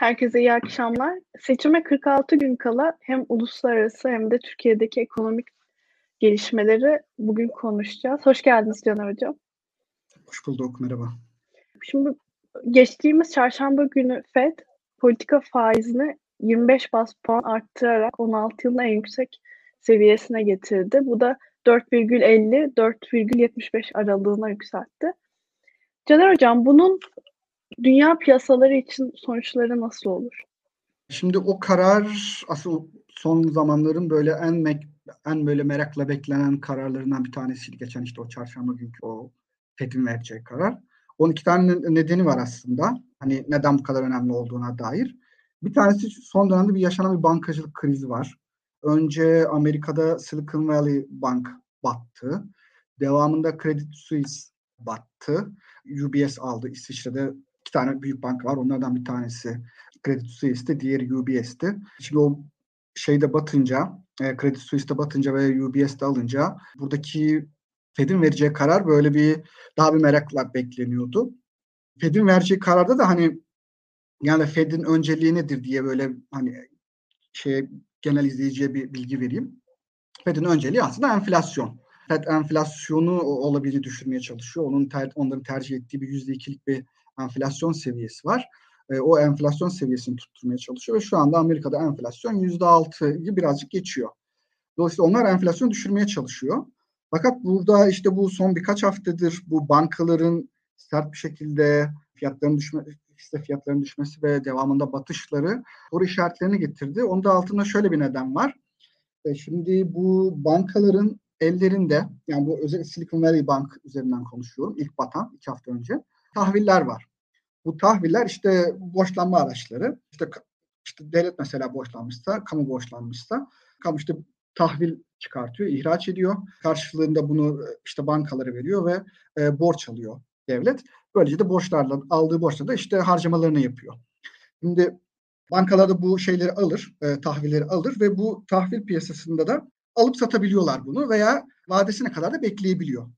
Herkese iyi akşamlar. Seçime 46 gün kala hem uluslararası hem de Türkiye'deki ekonomik gelişmeleri bugün konuşacağız. Hoş geldiniz Caner Hocam. Hoş bulduk, merhaba. Şimdi geçtiğimiz çarşamba günü FED politika faizini 25 bas puan arttırarak 16 yılın en yüksek seviyesine getirdi. Bu da 4,50-4,75 aralığına yükseltti. Caner Hocam bunun dünya piyasaları için sonuçları nasıl olur? Şimdi o karar asıl son zamanların böyle en en böyle merakla beklenen kararlarından bir tanesiydi. Geçen işte o çarşamba günkü o FED'in vereceği karar. Onun iki tane nedeni var aslında. Hani neden bu kadar önemli olduğuna dair. Bir tanesi son dönemde bir yaşanan bir bankacılık krizi var. Önce Amerika'da Silicon Valley Bank battı. Devamında Credit Suisse battı. UBS aldı. İsviçre'de iki tane büyük bank var. Onlardan bir tanesi Credit Suisse'ti, diğeri UBS'ti. Şimdi o şeyde batınca, e, Credit Suisse'de batınca ve UBS'de alınca buradaki Fed'in vereceği karar böyle bir daha bir merakla bekleniyordu. Fed'in vereceği kararda da hani yani Fed'in önceliği nedir diye böyle hani şey genel izleyiciye bir bilgi vereyim. Fed'in önceliği aslında enflasyon. Fed enflasyonu olabildiğini düşürmeye çalışıyor. Onun ter, onların tercih ettiği bir yüzde ikilik bir enflasyon seviyesi var. E, o enflasyon seviyesini tutturmaya çalışıyor ve şu anda Amerika'da enflasyon yüzde altıyı birazcık geçiyor. Dolayısıyla onlar enflasyon düşürmeye çalışıyor. Fakat burada işte bu son birkaç haftadır bu bankaların sert bir şekilde fiyatların düşme, hisse fiyatlarının düşmesi ve devamında batışları soru işaretlerini getirdi. Onun da altında şöyle bir neden var. E, şimdi bu bankaların ellerinde yani bu özellikle Silicon Valley Bank üzerinden konuşuyorum. ilk batan iki hafta önce tahviller var. Bu tahviller işte borçlanma araçları. İşte işte devlet mesela borçlanmışsa, kamu borçlanmışsa, kamu işte tahvil çıkartıyor, ihraç ediyor. Karşılığında bunu işte bankalara veriyor ve e, borç alıyor devlet. Böylece de borçlarla aldığı borçla da işte harcamalarını yapıyor. Şimdi bankalarda bu şeyleri alır, e, tahvilleri alır ve bu tahvil piyasasında da alıp satabiliyorlar bunu veya vadesine kadar da bekleyebiliyor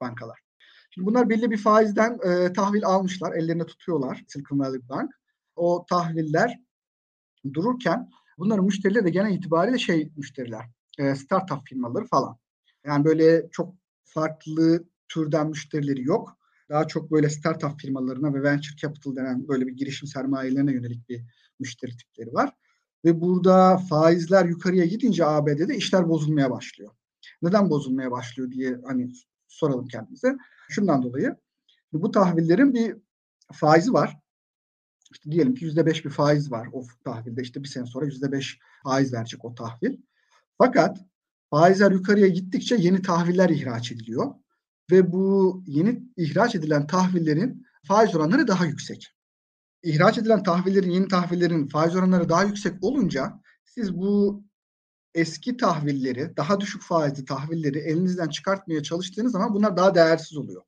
bankalar. Şimdi bunlar belli bir faizden e, tahvil almışlar, ellerinde tutuyorlar Silicon Valley Bank. O tahviller dururken bunların müşterileri de genel itibariyle şey müşteriler, e, startup firmaları falan. Yani böyle çok farklı türden müşterileri yok. Daha çok böyle startup firmalarına ve venture capital denen böyle bir girişim sermayelerine yönelik bir müşteri tipleri var. Ve burada faizler yukarıya gidince ABD'de işler bozulmaya başlıyor. Neden bozulmaya başlıyor diye hani soralım kendimize. Şundan dolayı bu tahvillerin bir faizi var. İşte diyelim ki yüzde beş bir faiz var o tahvilde. İşte bir sene sonra yüzde beş faiz verecek o tahvil. Fakat faizler yukarıya gittikçe yeni tahviller ihraç ediliyor. Ve bu yeni ihraç edilen tahvillerin faiz oranları daha yüksek. İhraç edilen tahvillerin, yeni tahvillerin faiz oranları daha yüksek olunca siz bu eski tahvilleri, daha düşük faizli tahvilleri elinizden çıkartmaya çalıştığınız zaman bunlar daha değersiz oluyor.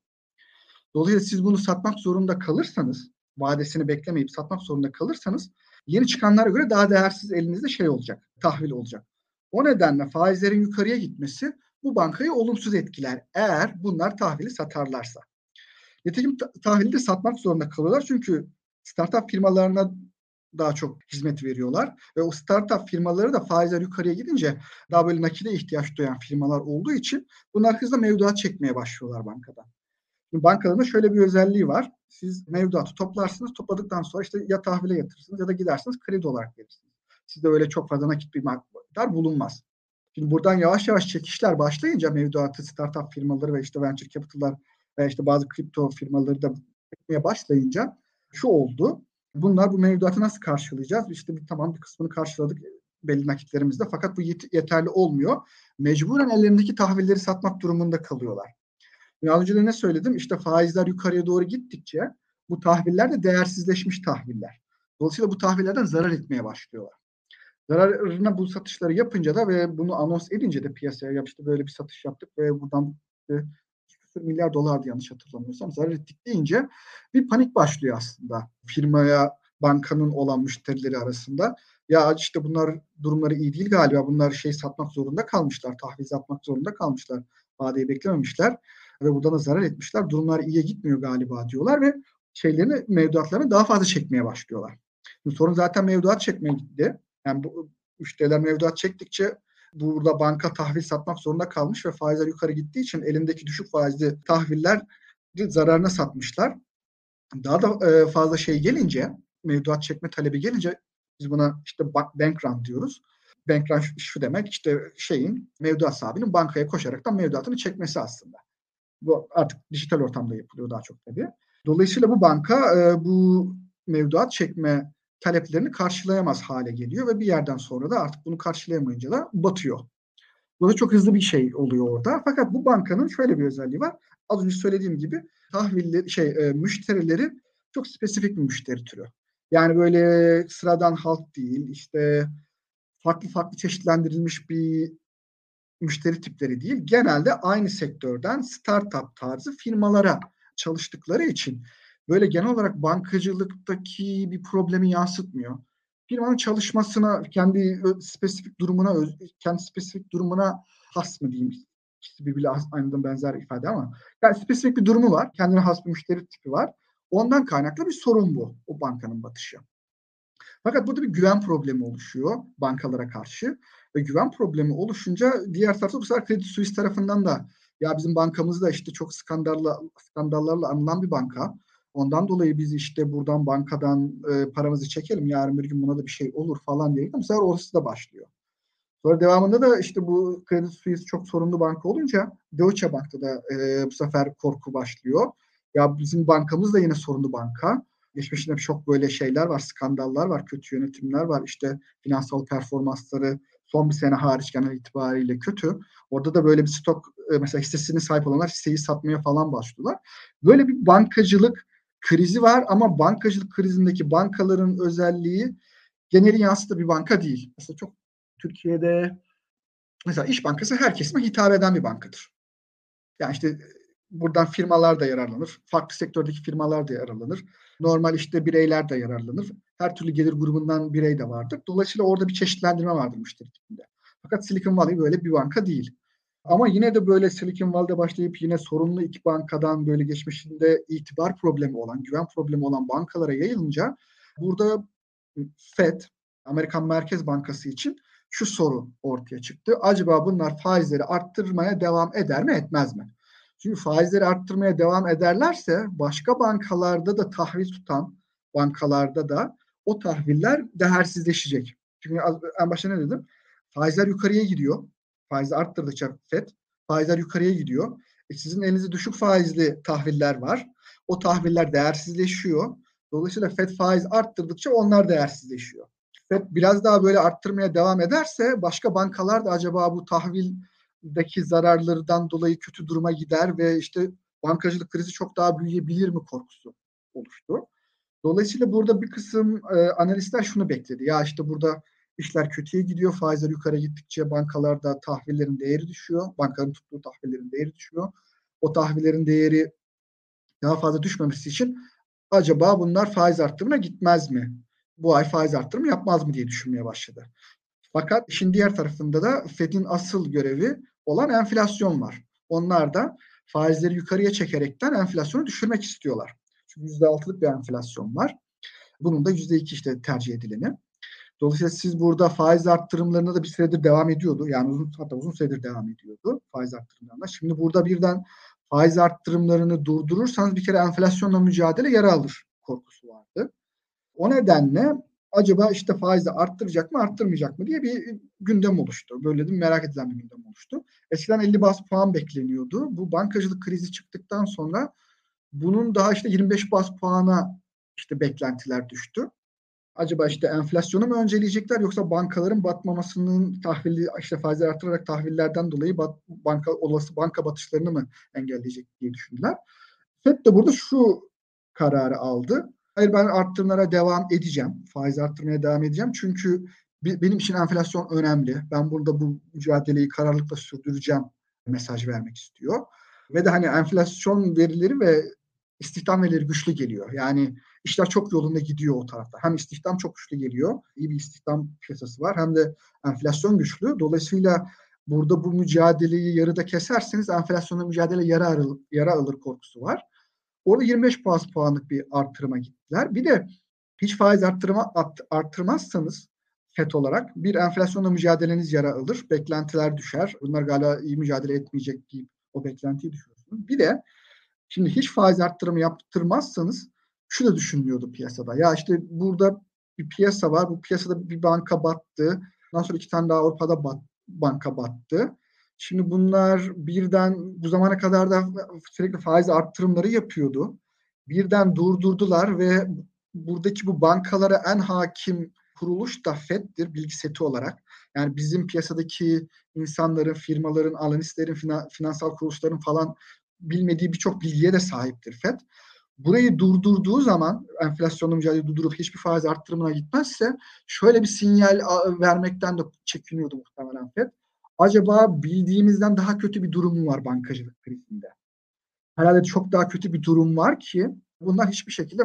Dolayısıyla siz bunu satmak zorunda kalırsanız, vadesini beklemeyip satmak zorunda kalırsanız yeni çıkanlara göre daha değersiz elinizde şey olacak, tahvil olacak. O nedenle faizlerin yukarıya gitmesi bu bankayı olumsuz etkiler eğer bunlar tahvili satarlarsa. Nitekim tahvili de satmak zorunda kalıyorlar çünkü startup firmalarına daha çok hizmet veriyorlar. Ve o startup firmaları da faizler yukarıya gidince daha böyle nakide ihtiyaç duyan firmalar olduğu için bunlar hızla mevduat çekmeye başlıyorlar bankadan. Şimdi bankaların şöyle bir özelliği var. Siz mevduatı toplarsınız. Topladıktan sonra işte ya tahvile yatırırsınız ya da gidersiniz kredi olarak verirsiniz. Sizde öyle çok fazla nakit bir miktar bulunmaz. Şimdi buradan yavaş yavaş çekişler başlayınca mevduatı startup firmaları ve işte venture capital'lar ve işte bazı kripto firmaları da etmeye başlayınca şu oldu. Bunlar bu mevduatı nasıl karşılayacağız? İşte bir tamam bir kısmını karşıladık belli nakitlerimizde fakat bu yet- yeterli olmuyor. Mecburen ellerindeki tahvilleri satmak durumunda kalıyorlar. Yani önce de ne söyledim? İşte faizler yukarıya doğru gittikçe bu tahviller de değersizleşmiş tahviller. Dolayısıyla bu tahvillerden zarar etmeye başlıyorlar. Zararına bu satışları yapınca da ve bunu anons edince de piyasaya yapıştı böyle bir satış yaptık ve buradan e, milyar dolardı yanlış hatırlamıyorsam zarar ettik deyince bir panik başlıyor aslında firmaya bankanın olan müşterileri arasında. Ya işte bunlar durumları iyi değil galiba. Bunlar şey satmak zorunda kalmışlar. Tahvil satmak zorunda kalmışlar. Vadeyi beklememişler ve buradan da zarar etmişler. Durumlar iyiye gitmiyor galiba diyorlar ve şeylerini mevduatlarını daha fazla çekmeye başlıyorlar. Şimdi sorun zaten mevduat çekmeye gitti. Yani bu müşteriler mevduat çektikçe burada banka tahvil satmak zorunda kalmış ve faizler yukarı gittiği için elindeki düşük faizli tahviller zararına satmışlar. Daha da e, fazla şey gelince, mevduat çekme talebi gelince biz buna işte bank run diyoruz. Bank run şu demek işte şeyin mevduat sahibinin bankaya koşaraktan mevduatını çekmesi aslında. Bu artık dijital ortamda yapılıyor daha çok tabii. Dolayısıyla bu banka e, bu mevduat çekme taleplerini karşılayamaz hale geliyor ve bir yerden sonra da artık bunu karşılayamayınca da batıyor. Burada çok hızlı bir şey oluyor orada. Fakat bu bankanın şöyle bir özelliği var. Az önce söylediğim gibi tahvilli şey e, müşterileri çok spesifik bir müşteri türü. Yani böyle sıradan halk değil, işte farklı farklı çeşitlendirilmiş bir müşteri tipleri değil. Genelde aynı sektörden startup tarzı firmalara çalıştıkları için böyle genel olarak bankacılıktaki bir problemi yansıtmıyor. Firmanın çalışmasına, kendi spesifik durumuna, kendi spesifik durumuna has mı diyeyim? İkisi birbiriyle aynı benzer ifade ama yani spesifik bir durumu var. Kendine has bir müşteri tipi var. Ondan kaynaklı bir sorun bu. O bankanın batışı. Fakat burada bir güven problemi oluşuyor bankalara karşı. Ve güven problemi oluşunca diğer tarafta bu sefer Credit Suisse tarafından da ya bizim bankamız da işte çok skandalla, skandallarla anılan bir banka. Ondan dolayı biz işte buradan bankadan e, paramızı çekelim. Yarın bir gün buna da bir şey olur falan diye. Bu sefer orası da başlıyor. Sonra devamında da işte bu Credit Suisse çok sorunlu banka olunca Deutsche Bank'ta da e, bu sefer korku başlıyor. Ya bizim bankamız da yine sorunlu banka. Geçmişinde çok böyle şeyler var, skandallar var, kötü yönetimler var. İşte finansal performansları son bir sene hariç genel itibariyle kötü. Orada da böyle bir stok e, mesela hissesini sahip olanlar hisseyi satmaya falan başlıyorlar. Böyle bir bankacılık krizi var ama bankacılık krizindeki bankaların özelliği geneli yansıtı bir banka değil. Mesela çok Türkiye'de mesela İş Bankası her kesime hitap eden bir bankadır. Yani işte buradan firmalar da yararlanır. Farklı sektördeki firmalar da yararlanır. Normal işte bireyler de yararlanır. Her türlü gelir grubundan birey de vardır. Dolayısıyla orada bir çeşitlendirme vardır müşteri tipinde. Fakat Silicon Valley böyle bir banka değil. Ama yine de böyle Silicon Valley'de başlayıp yine sorunlu iki bankadan böyle geçmişinde itibar problemi olan, güven problemi olan bankalara yayılınca burada Fed, Amerikan Merkez Bankası için şu soru ortaya çıktı. Acaba bunlar faizleri arttırmaya devam eder mi etmez mi? Çünkü faizleri arttırmaya devam ederlerse başka bankalarda da tahvil tutan bankalarda da o tahviller değersizleşecek. Çünkü en başta ne dedim? Faizler yukarıya gidiyor. Faizi arttırdıkça FED faizler yukarıya gidiyor. E sizin elinizde düşük faizli tahviller var. O tahviller değersizleşiyor. Dolayısıyla FED faiz arttırdıkça onlar değersizleşiyor. FED biraz daha böyle arttırmaya devam ederse başka bankalar da acaba bu tahvildeki zararlardan dolayı kötü duruma gider ve işte bankacılık krizi çok daha büyüyebilir mi korkusu oluştu. Dolayısıyla burada bir kısım e, analistler şunu bekledi. Ya işte burada işler kötüye gidiyor. Faizler yukarı gittikçe bankalarda tahvillerin değeri düşüyor. Bankanın tuttuğu tahvillerin değeri düşüyor. O tahvillerin değeri daha fazla düşmemesi için acaba bunlar faiz arttırımına gitmez mi? Bu ay faiz arttırımı yapmaz mı diye düşünmeye başladı. Fakat işin diğer tarafında da Fed'in asıl görevi olan enflasyon var. Onlar da faizleri yukarıya çekerekten enflasyonu düşürmek istiyorlar. Çünkü %6'lık bir enflasyon var. Bunun da %2 işte tercih edileni. Dolayısıyla siz burada faiz arttırımlarına da bir süredir devam ediyordu. Yani uzun hatta uzun süredir devam ediyordu faiz arttırımlarına. Şimdi burada birden faiz arttırımlarını durdurursanız bir kere enflasyonla mücadele yara alır korkusu vardı. O nedenle acaba işte faizi arttıracak mı arttırmayacak mı diye bir gündem oluştu. Böyle de merak edilen bir gündem oluştu. Eskiden 50 bas puan bekleniyordu. Bu bankacılık krizi çıktıktan sonra bunun daha işte 25 bas puana işte beklentiler düştü acaba işte enflasyonu mu önceleyecekler yoksa bankaların batmamasının tahvili işte faizler arttırarak tahvillerden dolayı bat, banka olası banka batışlarını mı engelleyecek diye düşündüler. FED de burada şu kararı aldı. Hayır ben arttırımlara devam edeceğim. Faiz arttırmaya devam edeceğim. Çünkü benim için enflasyon önemli. Ben burada bu mücadeleyi kararlılıkla sürdüreceğim mesaj vermek istiyor. Ve de hani enflasyon verileri ve istihdam verileri güçlü geliyor. Yani işler çok yolunda gidiyor o tarafta. Hem istihdam çok güçlü geliyor, iyi bir istihdam piyasası var hem de enflasyon güçlü. Dolayısıyla burada bu mücadeleyi yarıda keserseniz enflasyonla mücadele yara, alır, yara alır korkusu var. Orada 25 bas puanlık bir artırıma gittiler. Bir de hiç faiz arttırma, arttırmazsanız FED olarak bir enflasyonla mücadeleniz yara alır. Beklentiler düşer. Bunlar galiba iyi mücadele etmeyecek deyip o beklentiyi düşürürsünüz. Bir de şimdi hiç faiz arttırımı yaptırmazsanız şu da düşünülüyordu piyasada. Ya işte burada bir piyasa var. Bu piyasada bir banka battı. Ondan sonra iki tane daha Avrupa'da bat, banka battı. Şimdi bunlar birden bu zamana kadar da sürekli faiz arttırımları yapıyordu. Birden durdurdular ve buradaki bu bankalara en hakim kuruluş da FED'dir bilgi seti olarak. Yani bizim piyasadaki insanların, firmaların, analistlerin, finansal kuruluşların falan bilmediği birçok bilgiye de sahiptir FED. Burayı durdurduğu zaman enflasyonla mücadele durdurup hiçbir faiz arttırımına gitmezse şöyle bir sinyal vermekten de çekiniyordu muhtemelen FED. Acaba bildiğimizden daha kötü bir durum mu var bankacılık krizinde? Herhalde çok daha kötü bir durum var ki bunlar hiçbir şekilde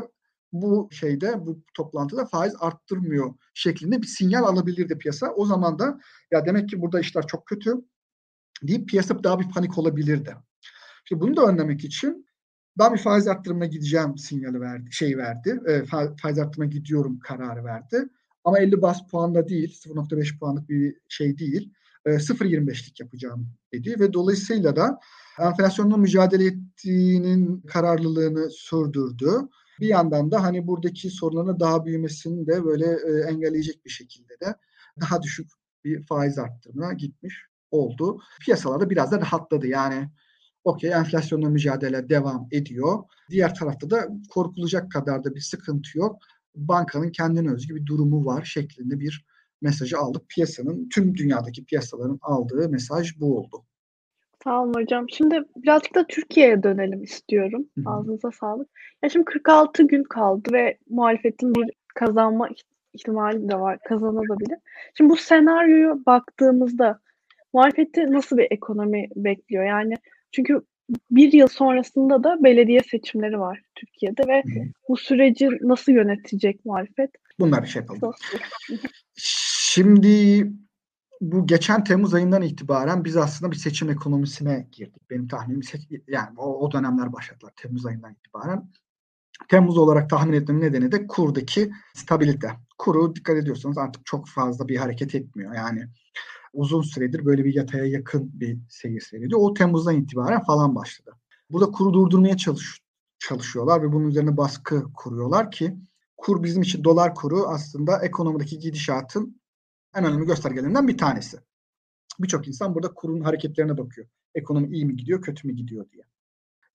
bu şeyde bu toplantıda faiz arttırmıyor şeklinde bir sinyal alabilirdi piyasa. O zaman da ya demek ki burada işler çok kötü deyip piyasa daha bir panik olabilirdi. Şimdi bunu da önlemek için ben bir faiz arttırımına gideceğim sinyali verdi, şey verdi. E, faiz arttırımına gidiyorum kararı verdi. Ama 50 bas puanla değil, 0.5 puanlık bir şey değil. E, 0.25'lik yapacağım dedi ve dolayısıyla da enflasyonla mücadele ettiğinin kararlılığını sürdürdü. Bir yandan da hani buradaki sorunların daha büyümesini de böyle e, engelleyecek bir şekilde de daha düşük bir faiz arttırımına gitmiş oldu. Piyasalarda biraz da rahatladı. Yani okey enflasyonla mücadele devam ediyor. Diğer tarafta da korkulacak kadar da bir sıkıntı yok. Bankanın kendine özgü bir durumu var şeklinde bir mesajı aldık. Piyasanın tüm dünyadaki piyasaların aldığı mesaj bu oldu. Sağ olun hocam. Şimdi birazcık da Türkiye'ye dönelim istiyorum. Hı hı. Ağzınıza sağlık. Ya şimdi 46 gün kaldı ve muhalefetin bir kazanma ihtimali de var. Kazanabilir. Şimdi bu senaryoyu baktığımızda muhalefeti nasıl bir ekonomi bekliyor? Yani çünkü bir yıl sonrasında da belediye seçimleri var Türkiye'de ve hı bu süreci nasıl yönetecek muhalefet? Bunlar bir şey yapalım. Şimdi bu geçen Temmuz ayından itibaren biz aslında bir seçim ekonomisine girdik. Benim tahminim yani o, o dönemler başladılar Temmuz ayından itibaren. Temmuz olarak tahmin etmemin nedeni de kurdaki stabilite. Kuru dikkat ediyorsanız artık çok fazla bir hareket etmiyor. Yani uzun süredir böyle bir yataya yakın bir seyir seyrediyor. O Temmuz'dan itibaren falan başladı. Burada kuru durdurmaya çalış, çalışıyorlar ve bunun üzerine baskı kuruyorlar ki kur bizim için dolar kuru aslında ekonomideki gidişatın en önemli göstergelerinden bir tanesi. Birçok insan burada kurun hareketlerine bakıyor. Ekonomi iyi mi gidiyor, kötü mü gidiyor diye.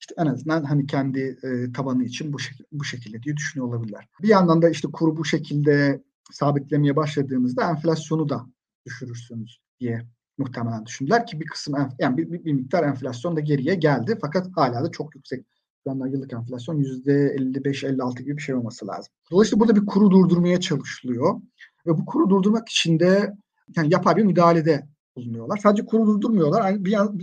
İşte en azından hani kendi e, tabanı için bu şekilde, bu şekilde diye düşünüyor olabilirler. Bir yandan da işte kuru bu şekilde sabitlemeye başladığınızda enflasyonu da düşürürsünüz diye muhtemelen düşündüler ki bir kısım yani bir, bir, bir miktar enflasyon da geriye geldi fakat hala da çok yüksek. Anda yıllık enflasyon %55-56 gibi bir şey olması lazım. Dolayısıyla burada bir kuru durdurmaya çalışılıyor. Ve bu kuru durdurmak için de yani yapay bir müdahalede bulunuyorlar. Sadece kuru durdurmuyorlar. Yani bir, yan,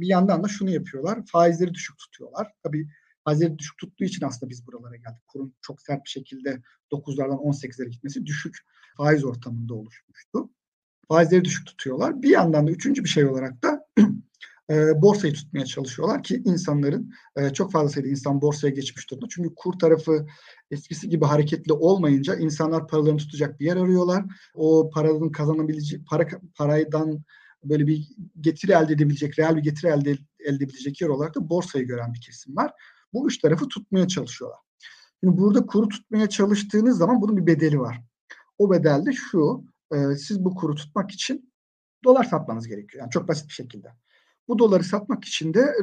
bir yandan da şunu yapıyorlar. Faizleri düşük tutuyorlar. Tabii faizleri düşük tuttuğu için aslında biz buralara geldik. Kurun çok sert bir şekilde 9'lardan 18'lere gitmesi düşük faiz ortamında oluşmuştu. Faizleri düşük tutuyorlar. Bir yandan da üçüncü bir şey olarak da e, borsayı tutmaya çalışıyorlar ki insanların e, çok fazla sayıda insan borsaya geçmiş durumda. Çünkü kur tarafı eskisi gibi hareketli olmayınca insanlar paralarını tutacak bir yer arıyorlar. O paranın kazanabileceği para paraydan böyle bir getiri elde edebilecek, reel bir getiri elde, elde edebilecek yer olarak da borsayı gören bir kesim var. Bu üç tarafı tutmaya çalışıyorlar. Şimdi burada kuru tutmaya çalıştığınız zaman bunun bir bedeli var. O bedel de şu, e, siz bu kuru tutmak için dolar satmanız gerekiyor. Yani çok basit bir şekilde. Bu doları satmak için de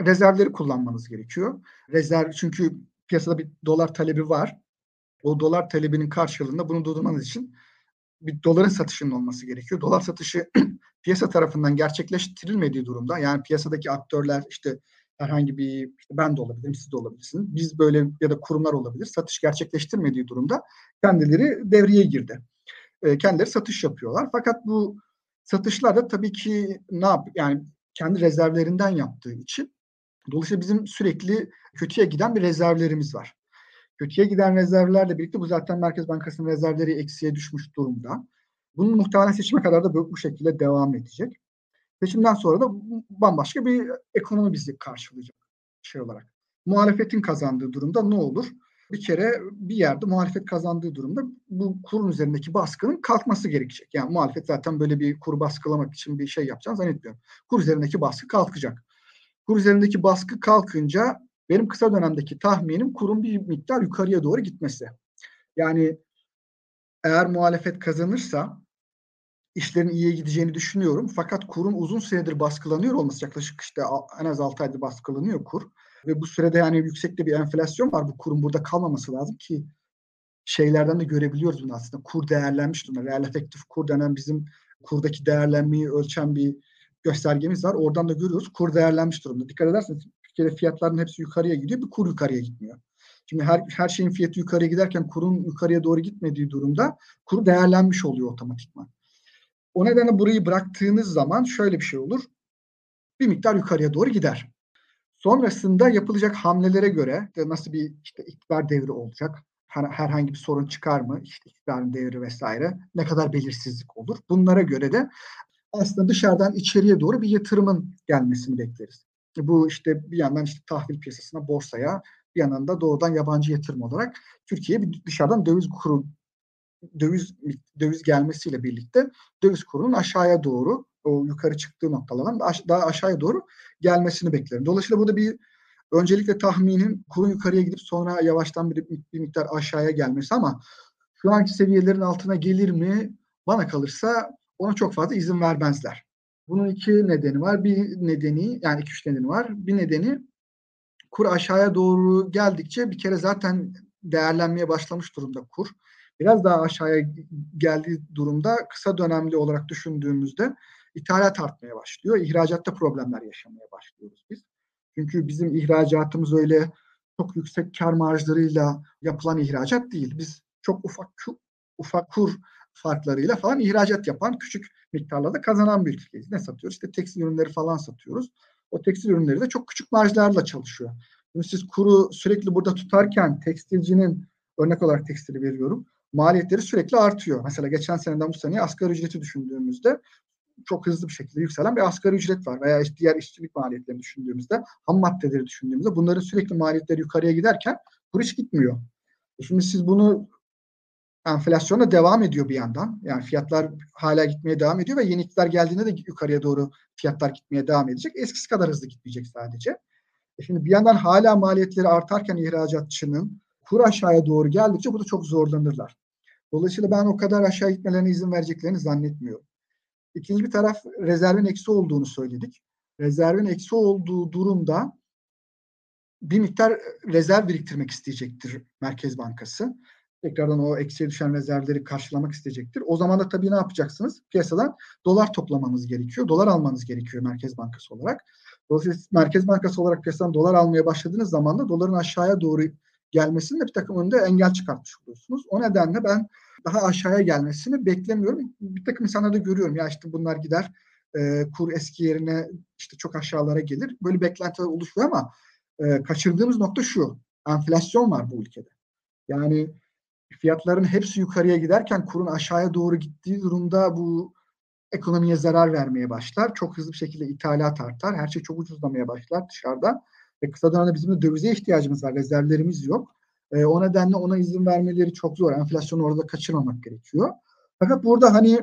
rezervleri kullanmanız gerekiyor. Rezerv çünkü piyasada bir dolar talebi var. O dolar talebinin karşılığında bunu durdurmanız için bir doların satışının olması gerekiyor. Dolar satışı piyasa tarafından gerçekleştirilmediği durumda yani piyasadaki aktörler işte herhangi bir işte ben de olabilirim, siz de olabilirsiniz. Biz böyle ya da kurumlar olabilir. Satış gerçekleştirmediği durumda kendileri devreye girdi. E, kendileri satış yapıyorlar. Fakat bu satışlar da tabii ki ne yap yani kendi rezervlerinden yaptığı için dolayısıyla bizim sürekli kötüye giden bir rezervlerimiz var. Kötüye giden rezervlerle birlikte bu zaten Merkez Bankası'nın rezervleri eksiye düşmüş durumda. Bunun muhtemelen seçime kadar da bu, şekilde devam edecek. Seçimden sonra da bambaşka bir ekonomi bizi karşılayacak şey olarak. Muhalefetin kazandığı durumda ne olur? Bir kere bir yerde muhalefet kazandığı durumda bu kurun üzerindeki baskının kalkması gerekecek. Yani muhalefet zaten böyle bir kur baskılamak için bir şey yapacağını zannetmiyorum. Kur üzerindeki baskı kalkacak. Kur üzerindeki baskı kalkınca benim kısa dönemdeki tahminim kurun bir miktar yukarıya doğru gitmesi. Yani eğer muhalefet kazanırsa işlerin iyiye gideceğini düşünüyorum. Fakat kurun uzun süredir baskılanıyor olması yaklaşık işte en az 6 aydır baskılanıyor kur. Ve bu sürede yani yüksekte bir enflasyon var. Bu kurun burada kalmaması lazım ki şeylerden de görebiliyoruz bunu aslında. Kur değerlenmiş durumda. Real efektif kur denen bizim kurdaki değerlenmeyi ölçen bir göstergemiz var. Oradan da görüyoruz. Kur değerlenmiş durumda. Dikkat ederseniz Türkiye'de fiyatların hepsi yukarıya gidiyor. Bir kur yukarıya gitmiyor. Şimdi her, her şeyin fiyatı yukarıya giderken kurun yukarıya doğru gitmediği durumda kur değerlenmiş oluyor otomatikman. O nedenle burayı bıraktığınız zaman şöyle bir şey olur. Bir miktar yukarıya doğru gider. Sonrasında yapılacak hamlelere göre nasıl bir işte iktidar devri olacak, herhangi bir sorun çıkar mı, işte iktidarın devri vesaire, ne kadar belirsizlik olur. Bunlara göre de aslında dışarıdan içeriye doğru bir yatırımın gelmesini bekleriz. Bu işte bir yandan işte tahvil piyasasına, borsaya, bir yandan da doğrudan yabancı yatırım olarak Türkiye'ye dışarıdan döviz kuru döviz döviz gelmesiyle birlikte döviz kurunun aşağıya doğru o yukarı çıktığı noktalardan daha aşağıya doğru gelmesini beklerim. Dolayısıyla burada bir öncelikle tahminim kurun yukarıya gidip sonra yavaştan bir, bir miktar aşağıya gelmesi ama şu anki seviyelerin altına gelir mi bana kalırsa ona çok fazla izin vermezler. Bunun iki nedeni var. Bir nedeni yani iki üç nedeni var. Bir nedeni kur aşağıya doğru geldikçe bir kere zaten değerlenmeye başlamış durumda kur. Biraz daha aşağıya geldiği durumda kısa dönemli olarak düşündüğümüzde ithalat artmaya başlıyor. İhracatta problemler yaşamaya başlıyoruz biz. Çünkü bizim ihracatımız öyle çok yüksek kar marjlarıyla yapılan ihracat değil. Biz çok ufak ufak kur farklarıyla falan ihracat yapan küçük miktarlarda kazanan bir ülkeyiz. Ne satıyoruz? İşte tekstil ürünleri falan satıyoruz. O tekstil ürünleri de çok küçük marjlarla çalışıyor. Şimdi siz kuru sürekli burada tutarken tekstilcinin örnek olarak tekstili veriyorum. Maliyetleri sürekli artıyor. Mesela geçen seneden bu seneye asgari ücreti düşündüğümüzde çok hızlı bir şekilde yükselen bir asgari ücret var. Veya işte diğer işçilik maliyetlerini düşündüğümüzde, ham maddeleri düşündüğümüzde bunların sürekli maliyetleri yukarıya giderken kur hiç gitmiyor. E şimdi siz bunu enflasyona devam ediyor bir yandan. Yani fiyatlar hala gitmeye devam ediyor ve yeni iktidar geldiğinde de yukarıya doğru fiyatlar gitmeye devam edecek. Eskisi kadar hızlı gitmeyecek sadece. E şimdi bir yandan hala maliyetleri artarken ihracatçının kur aşağıya doğru geldikçe bu da çok zorlanırlar. Dolayısıyla ben o kadar aşağı gitmelerine izin vereceklerini zannetmiyorum. İkinci bir taraf rezervin eksi olduğunu söyledik. Rezervin eksi olduğu durumda bir miktar rezerv biriktirmek isteyecektir Merkez Bankası. Tekrardan o eksiye düşen rezervleri karşılamak isteyecektir. O zaman da tabii ne yapacaksınız? Piyasadan dolar toplamanız gerekiyor. Dolar almanız gerekiyor Merkez Bankası olarak. Dolayısıyla Merkez Bankası olarak piyasadan dolar almaya başladığınız zaman da doların aşağıya doğru gelmesini de bir takım önünde engel çıkartmış oluyorsunuz. O nedenle ben daha aşağıya gelmesini beklemiyorum. Bir takım insanlarda görüyorum ya işte bunlar gider e, kur eski yerine işte çok aşağılara gelir. Böyle beklentiler oluşuyor ama e, kaçırdığımız nokta şu. Enflasyon var bu ülkede. Yani fiyatların hepsi yukarıya giderken kurun aşağıya doğru gittiği durumda bu ekonomiye zarar vermeye başlar. Çok hızlı bir şekilde ithalat artar. Her şey çok ucuzlamaya başlar dışarıda. Ve kısa dönemde bizim de dövize ihtiyacımız var. Rezervlerimiz yok. E, o nedenle ona izin vermeleri çok zor. Enflasyonu orada kaçırmamak gerekiyor. Fakat burada hani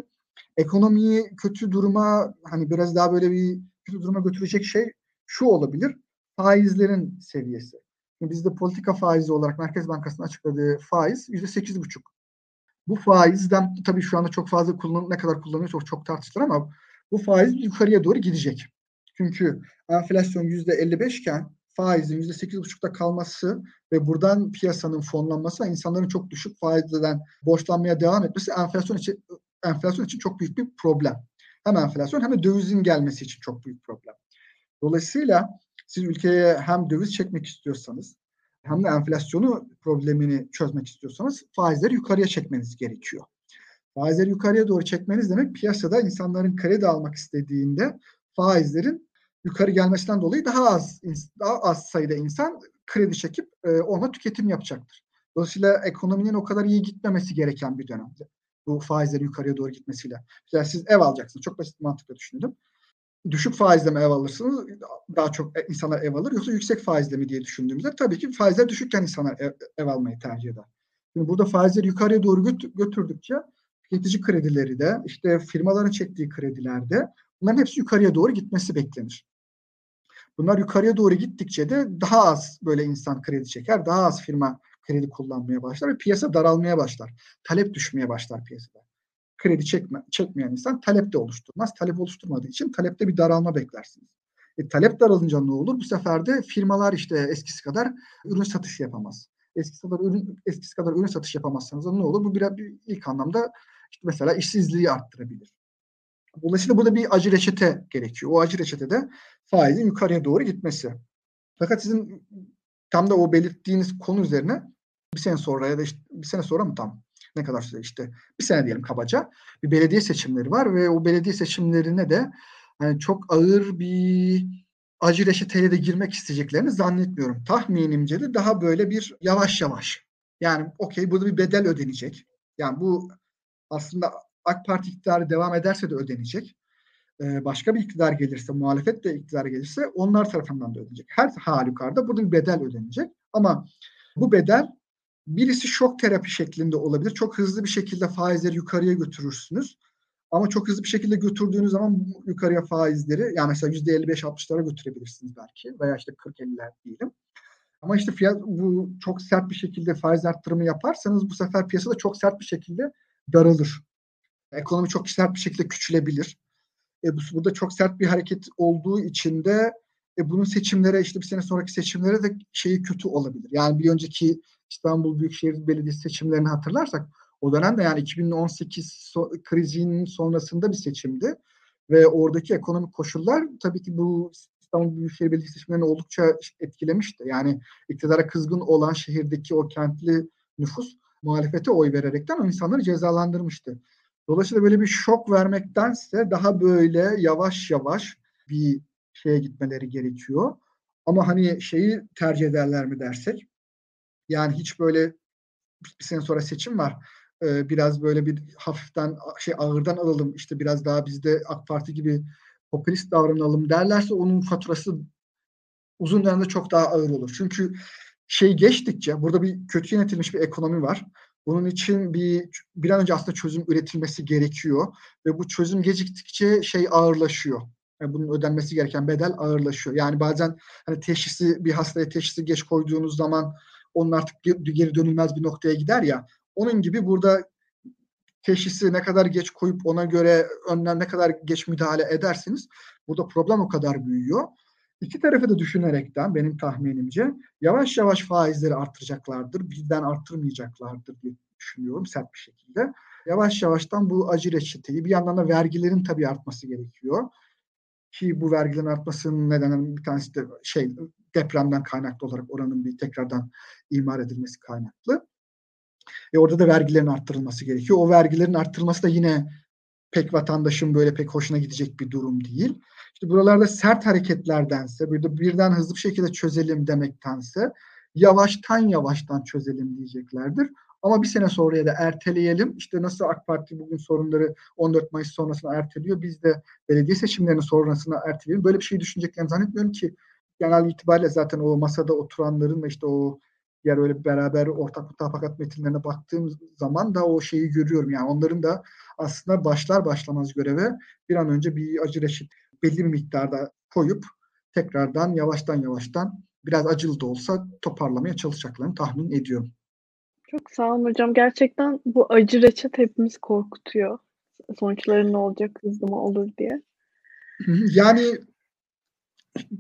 ekonomiyi kötü duruma hani biraz daha böyle bir kötü duruma götürecek şey şu olabilir. Faizlerin seviyesi. Şimdi bizde politika faizi olarak Merkez Bankası'nın açıkladığı faiz yüzde sekiz buçuk. Bu faizden tabii şu anda çok fazla kullan ne kadar kullanıyor çok çok tartışılır ama bu faiz yukarıya doğru gidecek. Çünkü enflasyon yüzde elli beşken faizin yüzde sekiz buçukta kalması ve buradan piyasanın fonlanması ve insanların çok düşük faizden borçlanmaya devam etmesi enflasyon için enflasyon için çok büyük bir problem. Hem enflasyon hem de dövizin gelmesi için çok büyük problem. Dolayısıyla siz ülkeye hem döviz çekmek istiyorsanız hem de enflasyonu problemini çözmek istiyorsanız faizleri yukarıya çekmeniz gerekiyor. Faizleri yukarıya doğru çekmeniz demek piyasada insanların kredi almak istediğinde faizlerin yukarı gelmesinden dolayı daha az daha az sayıda insan kredi çekip e, ona tüketim yapacaktır. Dolayısıyla ekonominin o kadar iyi gitmemesi gereken bir dönemde. Bu faizlerin yukarıya doğru gitmesiyle. Mesela siz ev alacaksınız. Çok basit mantıkla düşünelim. düşük faizle mi ev alırsınız? Daha çok insanlar ev alır yoksa yüksek faizle mi diye düşündüğümüzde tabii ki faizler düşükken insanlar ev, ev almayı tercih eder. Şimdi burada faizleri yukarıya doğru götür, götürdükçe tüketici kredileri de işte firmaların çektiği kredilerde bunların hepsi yukarıya doğru gitmesi beklenir. Bunlar yukarıya doğru gittikçe de daha az böyle insan kredi çeker, daha az firma kredi kullanmaya başlar ve piyasa daralmaya başlar. Talep düşmeye başlar piyasada. Kredi çekme, çekmeyen insan talep de oluşturmaz. Talep oluşturmadığı için talepte bir daralma beklersiniz. E, talep daralınca ne olur? Bu sefer de firmalar işte eskisi kadar ürün satışı yapamaz. Eskisi kadar ürün eskisi kadar ürün satış yapamazsanız ne olur? Bu biraz bir, ilk anlamda işte mesela işsizliği arttırabilir. Dolayısıyla burada bir acı reçete gerekiyor. O acı reçetede faizin yukarıya doğru gitmesi. Fakat sizin tam da o belirttiğiniz konu üzerine bir sene sonra ya da işte bir sene sonra mı tam ne kadar süre işte bir sene diyelim kabaca bir belediye seçimleri var ve o belediye seçimlerine de yani çok ağır bir acı reçeteye de girmek isteyeceklerini zannetmiyorum. Tahminimce de daha böyle bir yavaş yavaş. Yani okey burada bir bedel ödenecek. Yani bu aslında AK Parti iktidarı devam ederse de ödenecek. Ee, başka bir iktidar gelirse, muhalefet de iktidar gelirse onlar tarafından da ödenecek. Her halükarda burada bir bedel ödenecek. Ama bu bedel birisi şok terapi şeklinde olabilir. Çok hızlı bir şekilde faizleri yukarıya götürürsünüz. Ama çok hızlı bir şekilde götürdüğünüz zaman yukarıya faizleri yani mesela %55-60'lara götürebilirsiniz belki veya işte 40-50'ler diyelim. Ama işte fiyat bu çok sert bir şekilde faiz arttırımı yaparsanız bu sefer piyasada çok sert bir şekilde daralır. Ekonomi çok sert bir şekilde küçülebilir. E, bu, burada çok sert bir hareket olduğu için de e, bunun seçimlere işte bir sene sonraki seçimlere de şeyi kötü olabilir. Yani bir önceki İstanbul Büyükşehir Belediyesi seçimlerini hatırlarsak o dönemde yani 2018 so- krizinin sonrasında bir seçimdi ve oradaki ekonomik koşullar tabii ki bu İstanbul Büyükşehir Belediyesi seçimlerini oldukça etkilemişti. Yani iktidara kızgın olan şehirdeki o kentli nüfus muhalefete oy vererekten o insanları cezalandırmıştı. Dolayısıyla böyle bir şok vermektense daha böyle yavaş yavaş bir şeye gitmeleri gerekiyor. Ama hani şeyi tercih ederler mi dersek yani hiç böyle bir sene sonra seçim var. Ee, biraz böyle bir hafiften şey ağırdan alalım işte biraz daha bizde AK Parti gibi popülist davranalım derlerse onun faturası uzun dönemde çok daha ağır olur. Çünkü şey geçtikçe burada bir kötü yönetilmiş bir ekonomi var. Bunun için bir bir an önce aslında çözüm üretilmesi gerekiyor ve bu çözüm geciktikçe şey ağırlaşıyor. Yani bunun ödenmesi gereken bedel ağırlaşıyor. Yani bazen hani teşhisi bir hastaya teşhisi geç koyduğunuz zaman onun artık geri dönülmez bir noktaya gider ya. Onun gibi burada teşhisi ne kadar geç koyup ona göre önlem ne kadar geç müdahale edersiniz burada problem o kadar büyüyor. İki tarafı da düşünerekten benim tahminimce yavaş yavaş faizleri artıracaklardır. Birden arttırmayacaklardır diye düşünüyorum sert bir şekilde. Yavaş yavaştan bu acı reçeteyi bir yandan da vergilerin tabii artması gerekiyor. Ki bu vergilerin artmasının nedeni bir tanesi de şey depremden kaynaklı olarak oranın bir tekrardan imar edilmesi kaynaklı. E orada da vergilerin arttırılması gerekiyor. O vergilerin arttırılması da yine pek vatandaşın böyle pek hoşuna gidecek bir durum değil. İşte buralarda sert hareketlerdense, burada birden hızlı bir şekilde çözelim demektense yavaştan yavaştan çözelim diyeceklerdir. Ama bir sene sonraya da erteleyelim. İşte nasıl AK Parti bugün sorunları 14 Mayıs sonrasına erteliyor. Biz de belediye seçimlerinin sonrasına erteleyelim. Böyle bir şey düşüneceklerini zannetmiyorum ki genel itibariyle zaten o masada oturanların ve işte o diğer öyle beraber ortak mutabakat metinlerine baktığım zaman da o şeyi görüyorum. Yani onların da aslında başlar başlamaz göreve bir an önce bir acı reşit belli bir miktarda koyup tekrardan yavaştan yavaştan biraz acılı da olsa toparlamaya çalışacaklarını tahmin ediyorum. Çok sağ olun hocam. Gerçekten bu acı reçet hepimiz korkutuyor. Sonuçları ne olacak, hızlı mı olur diye. Yani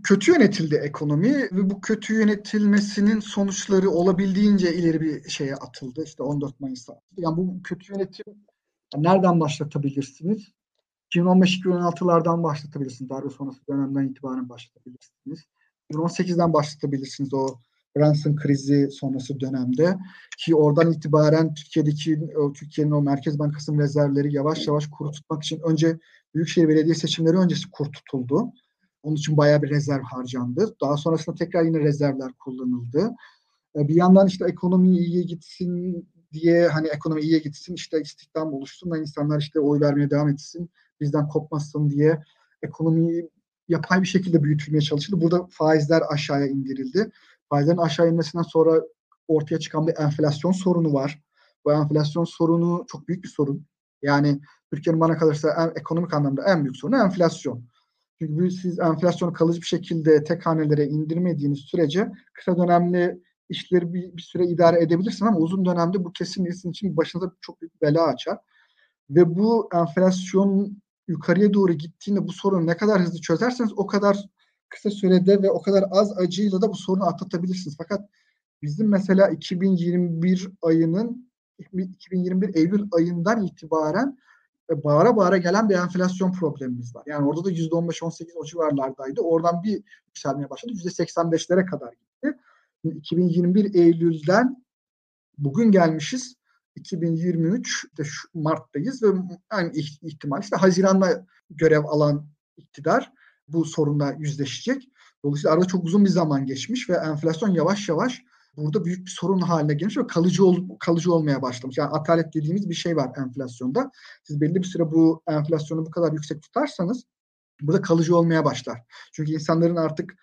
kötü yönetildi ekonomi ve bu kötü yönetilmesinin sonuçları olabildiğince ileri bir şeye atıldı. İşte 14 Mayıs'ta. Yani bu kötü yönetim nereden başlatabilirsiniz? 2015-2016'lardan başlatabilirsiniz. Darbe sonrası dönemden itibaren başlatabilirsiniz. 2018'den başlatabilirsiniz o Brunson krizi sonrası dönemde ki oradan itibaren Türkiye'deki Türkiye'nin o Merkez Bankası'nın rezervleri yavaş yavaş kuru tutmak için önce Büyükşehir Belediye seçimleri öncesi kur tutuldu. Onun için bayağı bir rezerv harcandı. Daha sonrasında tekrar yine rezervler kullanıldı. E, bir yandan işte ekonomi iyiye gitsin diye hani ekonomi iyiye gitsin işte istihdam oluşsun da insanlar işte oy vermeye devam etsin bizden kopmasın diye ekonomiyi yapay bir şekilde büyütülmeye çalışıldı. Burada faizler aşağıya indirildi. Faizlerin aşağı inmesinden sonra ortaya çıkan bir enflasyon sorunu var. Bu enflasyon sorunu çok büyük bir sorun. Yani Türkiye'nin bana kalırsa en, ekonomik anlamda en büyük sorunu enflasyon. Çünkü siz enflasyonu kalıcı bir şekilde tek hanelere indirmediğiniz sürece kısa dönemli işleri bir, bir süre idare edebilirsin ama uzun dönemde bu kesin sizin için başınıza çok büyük bela açar. Ve bu enflasyon yukarıya doğru gittiğinde bu sorunu ne kadar hızlı çözerseniz o kadar kısa sürede ve o kadar az acıyla da bu sorunu atlatabilirsiniz. Fakat bizim mesela 2021 ayının 2021 Eylül ayından itibaren bağıra bağıra gelen bir enflasyon problemimiz var. Yani orada da %15-18 o civarlardaydı. Oradan bir yükselmeye başladı. %85'lere kadar gitti. 2021 Eylül'den bugün gelmişiz 2023 işte şu Mart'tayız ve aynı ihtimal işte Haziran'da görev alan iktidar bu sorunla yüzleşecek. Dolayısıyla arada çok uzun bir zaman geçmiş ve enflasyon yavaş yavaş burada büyük bir sorun haline gelmiş ve kalıcı ol, kalıcı olmaya başlamış. Yani atalet dediğimiz bir şey var enflasyonda. Siz belli bir süre bu enflasyonu bu kadar yüksek tutarsanız burada kalıcı olmaya başlar. Çünkü insanların artık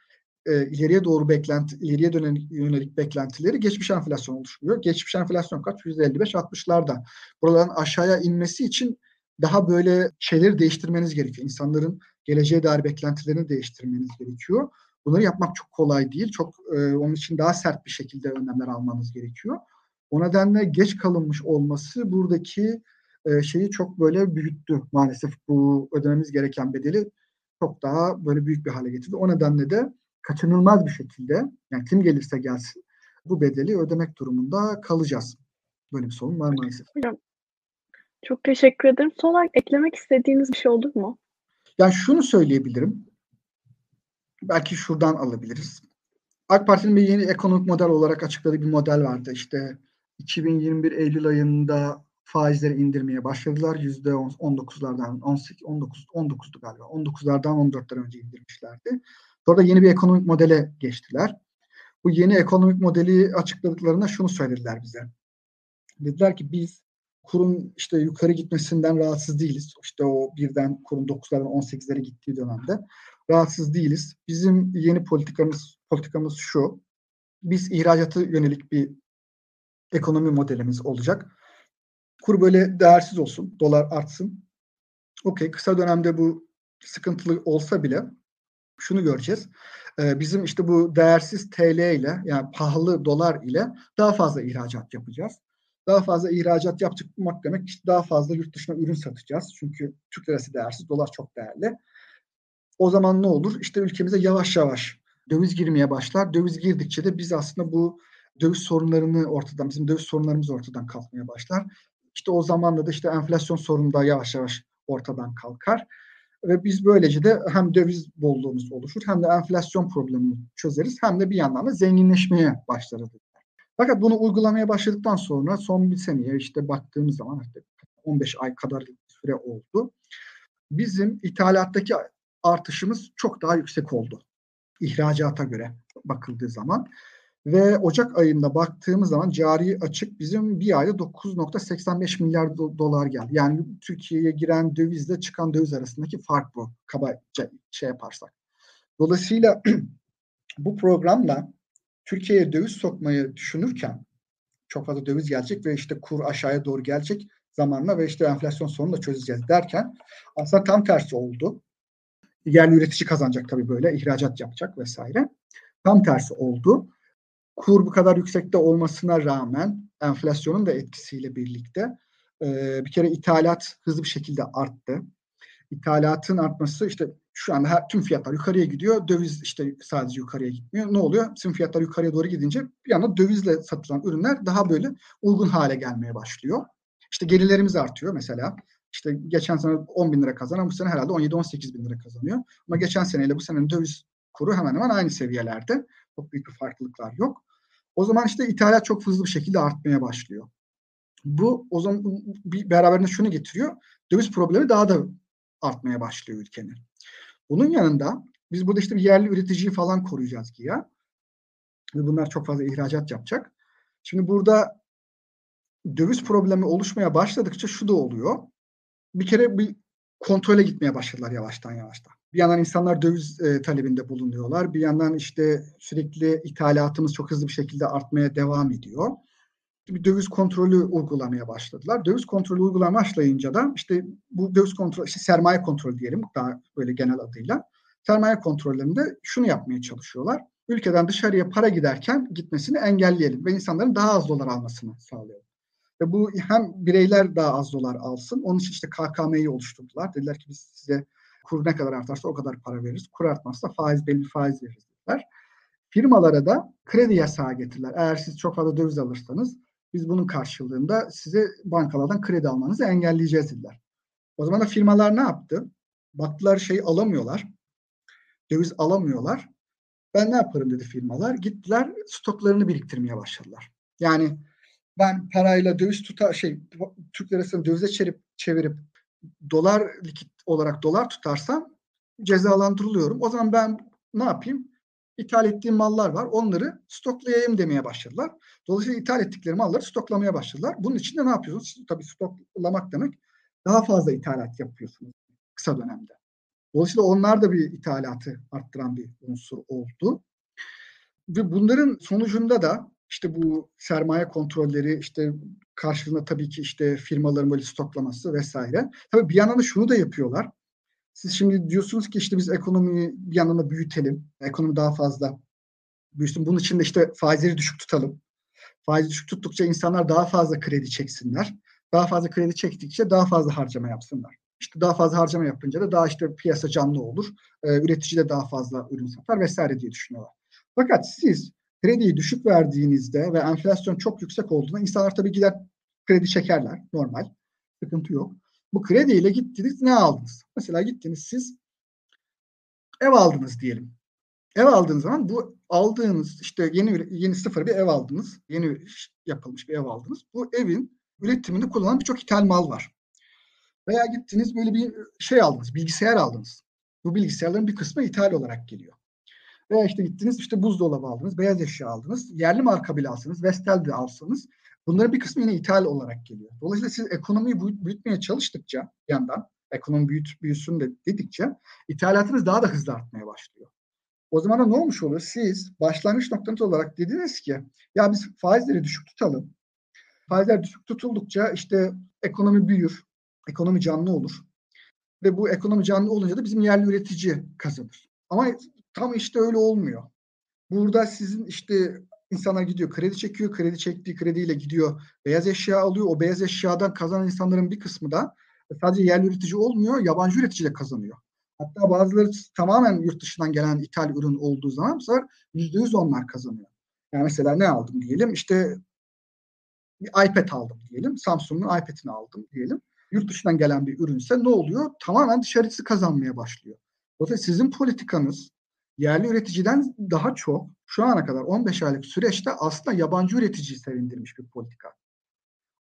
e, ileriye doğru beklenti, ileriye dönelik yönelik beklentileri geçmiş enflasyon oluşmuyor. Geçmiş enflasyon kaç? %55-60'larda. Buraların aşağıya inmesi için daha böyle şeyleri değiştirmeniz gerekiyor. İnsanların geleceğe dair beklentilerini değiştirmeniz gerekiyor. Bunları yapmak çok kolay değil. Çok e, onun için daha sert bir şekilde önlemler almanız gerekiyor. O nedenle geç kalınmış olması buradaki e, şeyi çok böyle büyüttü maalesef bu ödememiz gereken bedeli çok daha böyle büyük bir hale getirdi. O nedenle de kaçınılmaz bir şekilde yani kim gelirse gelsin bu bedeli ödemek durumunda kalacağız. Böyle bir sorun var maalesef. Hocam çok teşekkür ederim. Son olarak eklemek istediğiniz bir şey olur mu? Yani şunu söyleyebilirim. Belki şuradan alabiliriz. AK Parti'nin bir yeni ekonomik model olarak açıkladığı bir model vardı. İşte 2021 Eylül ayında faizleri indirmeye başladılar. Yüzde 19'lardan 18, 19, 19'du galiba. 19'lardan 14'ten önce indirmişlerdi. Sonra yeni bir ekonomik modele geçtiler. Bu yeni ekonomik modeli açıkladıklarında şunu söylediler bize. Dediler ki biz kurun işte yukarı gitmesinden rahatsız değiliz. İşte o birden kurun 9'lardan 18'lere gittiği dönemde rahatsız değiliz. Bizim yeni politikamız politikamız şu. Biz ihracatı yönelik bir ekonomi modelimiz olacak. Kur böyle değersiz olsun, dolar artsın. Okey, kısa dönemde bu sıkıntılı olsa bile şunu göreceğiz. Ee, bizim işte bu değersiz TL ile yani pahalı dolar ile daha fazla ihracat yapacağız. Daha fazla ihracat yapmak demek işte daha fazla yurt dışına ürün satacağız. Çünkü Türk lirası değersiz, dolar çok değerli. O zaman ne olur? İşte ülkemize yavaş yavaş döviz girmeye başlar. Döviz girdikçe de biz aslında bu döviz sorunlarını ortadan, bizim döviz sorunlarımız ortadan kalkmaya başlar. İşte o zamanla da işte enflasyon sorunu da yavaş yavaş ortadan kalkar. Ve biz böylece de hem döviz bolluğumuz oluşur hem de enflasyon problemini çözeriz hem de bir yandan da zenginleşmeye başlarız. Fakat bunu uygulamaya başladıktan sonra son bir seneye işte baktığımız zaman işte 15 ay kadar süre oldu. Bizim ithalattaki artışımız çok daha yüksek oldu. İhracata göre bakıldığı zaman. Ve Ocak ayında baktığımız zaman cari açık bizim bir ayda 9.85 milyar do- dolar geldi. Yani Türkiye'ye giren dövizle çıkan döviz arasındaki fark bu. Kabaca şey yaparsak. Dolayısıyla bu programla Türkiye'ye döviz sokmayı düşünürken çok fazla döviz gelecek ve işte kur aşağıya doğru gelecek zamanla ve işte enflasyon sorunu da çözeceğiz derken aslında tam tersi oldu. Yerli üretici kazanacak tabii böyle ihracat yapacak vesaire. Tam tersi oldu kur bu kadar yüksekte olmasına rağmen enflasyonun da etkisiyle birlikte e, bir kere ithalat hızlı bir şekilde arttı. İthalatın artması işte şu anda her, tüm fiyatlar yukarıya gidiyor. Döviz işte sadece yukarıya gitmiyor. Ne oluyor? Tüm fiyatlar yukarıya doğru gidince bir anda dövizle satılan ürünler daha böyle uygun hale gelmeye başlıyor. İşte gelirlerimiz artıyor mesela. İşte geçen sene 10 bin lira kazanan bu sene herhalde 17-18 bin lira kazanıyor. Ama geçen seneyle bu senenin döviz kuru hemen hemen aynı seviyelerde. Çok büyük bir farklılıklar yok. O zaman işte ithalat çok hızlı bir şekilde artmaya başlıyor. Bu o zaman bir beraberinde şunu getiriyor. Döviz problemi daha da artmaya başlıyor ülkenin. Bunun yanında biz burada işte yerli üreticiyi falan koruyacağız ki ya. Bunlar çok fazla ihracat yapacak. Şimdi burada döviz problemi oluşmaya başladıkça şu da oluyor. Bir kere bir kontrole gitmeye başladılar yavaştan yavaştan. Bir yandan insanlar döviz e, talebinde bulunuyorlar. Bir yandan işte sürekli ithalatımız çok hızlı bir şekilde artmaya devam ediyor. Bir döviz kontrolü uygulamaya başladılar. Döviz kontrolü uygulamaya başlayınca da işte bu döviz kontrolü, işte sermaye kontrolü diyelim daha böyle genel adıyla. Sermaye kontrollerinde şunu yapmaya çalışıyorlar. Ülkeden dışarıya para giderken gitmesini engelleyelim ve insanların daha az dolar almasını sağlayalım. Ve bu hem bireyler daha az dolar alsın. Onun için işte KKM'yi oluşturdular. Dediler ki biz size kur ne kadar artarsa o kadar para veririz. Kur artmazsa faiz belli faiz veririz dediler. Firmalara da kredi yasağı getirdiler. Eğer siz çok fazla döviz alırsanız biz bunun karşılığında size bankalardan kredi almanızı engelleyeceğiz dediler. O zaman da firmalar ne yaptı? Baktılar şey alamıyorlar. Döviz alamıyorlar. Ben ne yaparım dedi firmalar. Gittiler stoklarını biriktirmeye başladılar. Yani ben parayla döviz tutar şey Türk lirasını dövize çevirip çevirip dolar likit olarak dolar tutarsam cezalandırılıyorum. O zaman ben ne yapayım? İthal ettiğim mallar var. Onları stoklayayım demeye başladılar. Dolayısıyla ithal ettikleri malları stoklamaya başladılar. Bunun için de ne yapıyorsunuz? Tabii stoklamak demek daha fazla ithalat yapıyorsunuz kısa dönemde. Dolayısıyla onlar da bir ithalatı arttıran bir unsur oldu. Ve bunların sonucunda da işte bu sermaye kontrolleri işte karşılığında tabii ki işte firmaların böyle stoklaması vesaire. Tabii bir yandan da şunu da yapıyorlar. Siz şimdi diyorsunuz ki işte biz ekonomiyi bir yandan da büyütelim. Ekonomi daha fazla büyüsün. Bunun için de işte faizleri düşük tutalım. Faizi düşük tuttukça insanlar daha fazla kredi çeksinler. Daha fazla kredi çektikçe daha fazla harcama yapsınlar. İşte daha fazla harcama yapınca da daha işte piyasa canlı olur. Ee, üretici de daha fazla ürün satar vesaire diye düşünüyorlar. Fakat siz krediyi düşük verdiğinizde ve enflasyon çok yüksek olduğunda insanlar tabii gider kredi çekerler normal. Sıkıntı yok. Bu krediyle gittiniz ne aldınız? Mesela gittiniz siz ev aldınız diyelim. Ev aldığınız zaman bu aldığınız işte yeni yeni sıfır bir ev aldınız. Yeni yapılmış bir ev aldınız. Bu evin üretiminde kullanılan birçok ithal mal var. Veya gittiniz böyle bir şey aldınız, bilgisayar aldınız. Bu bilgisayarların bir kısmı ithal olarak geliyor. Veya işte gittiniz işte buzdolabı aldınız, beyaz eşya aldınız, yerli marka bile alsanız, Vestel de alsanız bunların bir kısmı yine ithal olarak geliyor. Dolayısıyla siz ekonomiyi büyütmeye çalıştıkça bir yandan ekonomi büyüt, büyüsün de dedikçe ithalatınız daha da hızlı artmaya başlıyor. O zaman da ne olmuş oluyor? Siz başlangıç noktanız olarak dediniz ki ya biz faizleri düşük tutalım. Faizler düşük tutuldukça işte ekonomi büyür, ekonomi canlı olur. Ve bu ekonomi canlı olunca da bizim yerli üretici kazanır. Ama tam işte öyle olmuyor. Burada sizin işte insanlar gidiyor kredi çekiyor. Kredi çektiği krediyle gidiyor beyaz eşya alıyor. O beyaz eşyadan kazanan insanların bir kısmı da sadece yerli üretici olmuyor. Yabancı üretici de kazanıyor. Hatta bazıları tamamen yurt dışından gelen ithal ürün olduğu zaman bu sefer %100 onlar kazanıyor. Yani mesela ne aldım diyelim işte bir iPad aldım diyelim. Samsung'un iPad'ini aldım diyelim. Yurt dışından gelen bir ürünse ne oluyor? Tamamen dışarısı kazanmaya başlıyor. Dolayısıyla sizin politikanız yerli üreticiden daha çok şu ana kadar 15 aylık süreçte aslında yabancı üreticiyi sevindirmiş bir politika.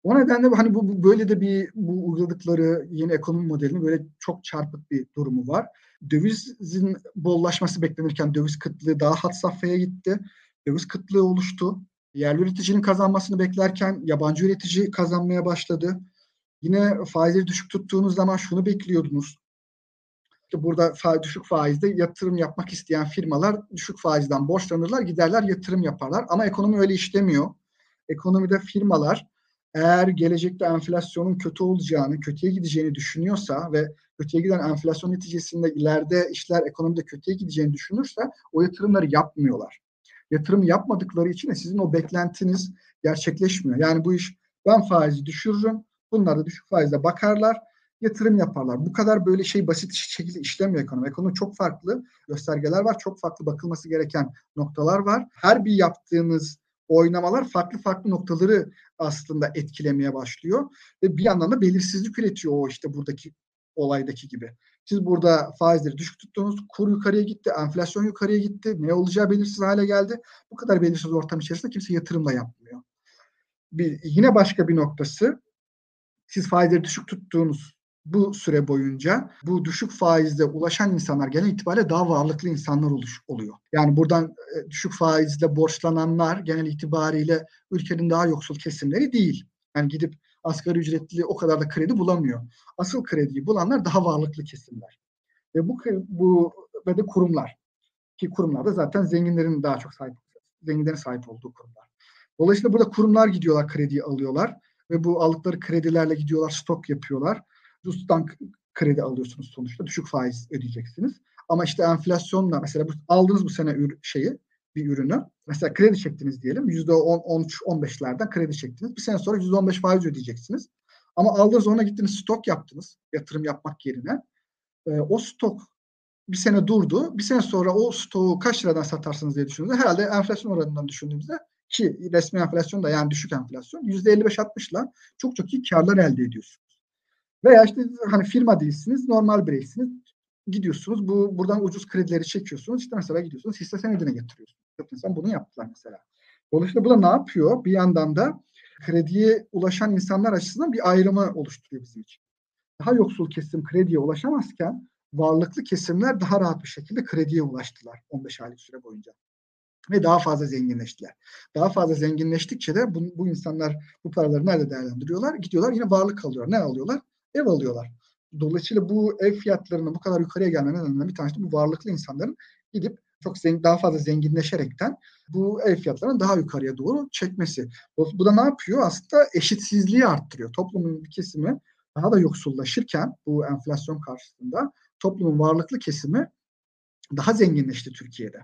O nedenle hani bu, bu böyle de bir bu uyguladıkları yeni ekonomi modelinin böyle çok çarpık bir durumu var. Dövizin bollaşması beklenirken döviz kıtlığı daha hat safhaya gitti. Döviz kıtlığı oluştu. Yerli üreticinin kazanmasını beklerken yabancı üretici kazanmaya başladı. Yine faizleri düşük tuttuğunuz zaman şunu bekliyordunuz. İşte burada fa düşük faizde yatırım yapmak isteyen firmalar düşük faizden borçlanırlar, giderler yatırım yaparlar. Ama ekonomi öyle işlemiyor. Ekonomide firmalar eğer gelecekte enflasyonun kötü olacağını, kötüye gideceğini düşünüyorsa ve kötüye giden enflasyon neticesinde ileride işler ekonomide kötüye gideceğini düşünürse o yatırımları yapmıyorlar. Yatırım yapmadıkları için de sizin o beklentiniz gerçekleşmiyor. Yani bu iş ben faizi düşürürüm, bunlar da düşük faizle bakarlar, yatırım yaparlar. Bu kadar böyle şey basit şekilde işlemiyor ekonomi. Ekonomi çok farklı göstergeler var, çok farklı bakılması gereken noktalar var. Her bir yaptığınız oynamalar farklı farklı noktaları aslında etkilemeye başlıyor ve bir yandan da belirsizlik üretiyor o işte buradaki olaydaki gibi. Siz burada faizleri düşük tuttunuz, kur yukarıya gitti, enflasyon yukarıya gitti, ne olacağı belirsiz hale geldi. Bu kadar belirsiz ortam içerisinde kimse yatırım da yapmıyor. Bir, yine başka bir noktası, siz faizleri düşük tuttuğunuz bu süre boyunca bu düşük faizle ulaşan insanlar genel itibariyle daha varlıklı insanlar oluş, oluyor. Yani buradan e, düşük faizle borçlananlar genel itibariyle ülkenin daha yoksul kesimleri değil. Yani gidip asgari ücretli o kadar da kredi bulamıyor. Asıl krediyi bulanlar daha varlıklı kesimler. Ve bu bu ve de kurumlar. Ki kurumlarda zaten zenginlerin daha çok sahip zenginlerin sahip olduğu kurumlar. Dolayısıyla burada kurumlar gidiyorlar krediyi alıyorlar ve bu aldıkları kredilerle gidiyorlar stok yapıyorlar. Rus'tan kredi alıyorsunuz sonuçta. Düşük faiz ödeyeceksiniz. Ama işte enflasyonla mesela bu, aldınız bu sene ür, şeyi bir ürünü. Mesela kredi çektiniz diyelim. %10-13-15'lerden kredi çektiniz. Bir sene sonra %15 faiz ödeyeceksiniz. Ama aldınız ona gittiniz stok yaptınız yatırım yapmak yerine. E, o stok bir sene durdu. Bir sene sonra o stoğu kaç liradan satarsınız diye düşündüğümüzde herhalde enflasyon oranından düşündüğümüzde ki resmi enflasyon da yani düşük enflasyon %55-60'la çok çok iyi karlar elde ediyorsunuz. Veya işte hani firma değilsiniz, normal bireysiniz. Gidiyorsunuz bu buradan ucuz kredileri çekiyorsunuz. İşte mesela gidiyorsunuz hisse senedine getiriyorsunuz. Çok insan bunu yaptılar mesela. Dolayısıyla bu da ne yapıyor? Bir yandan da krediye ulaşan insanlar açısından bir ayrımı oluşturuyor bizim için. Daha yoksul kesim krediye ulaşamazken varlıklı kesimler daha rahat bir şekilde krediye ulaştılar 15 aylık süre boyunca. Ve daha fazla zenginleştiler. Daha fazla zenginleştikçe de bu, bu insanlar bu paraları nerede değerlendiriyorlar? Gidiyorlar yine varlık alıyorlar. Ne alıyorlar? Ev alıyorlar. Dolayısıyla bu ev fiyatlarının bu kadar yukarıya gelme nedeninden bir tanesi de bu varlıklı insanların gidip çok zengin, daha fazla zenginleşerekten bu ev fiyatlarını daha yukarıya doğru çekmesi. Bu, bu da ne yapıyor? Aslında eşitsizliği arttırıyor. Toplumun bir kesimi daha da yoksullaşırken bu enflasyon karşısında toplumun varlıklı kesimi daha zenginleşti Türkiye'de.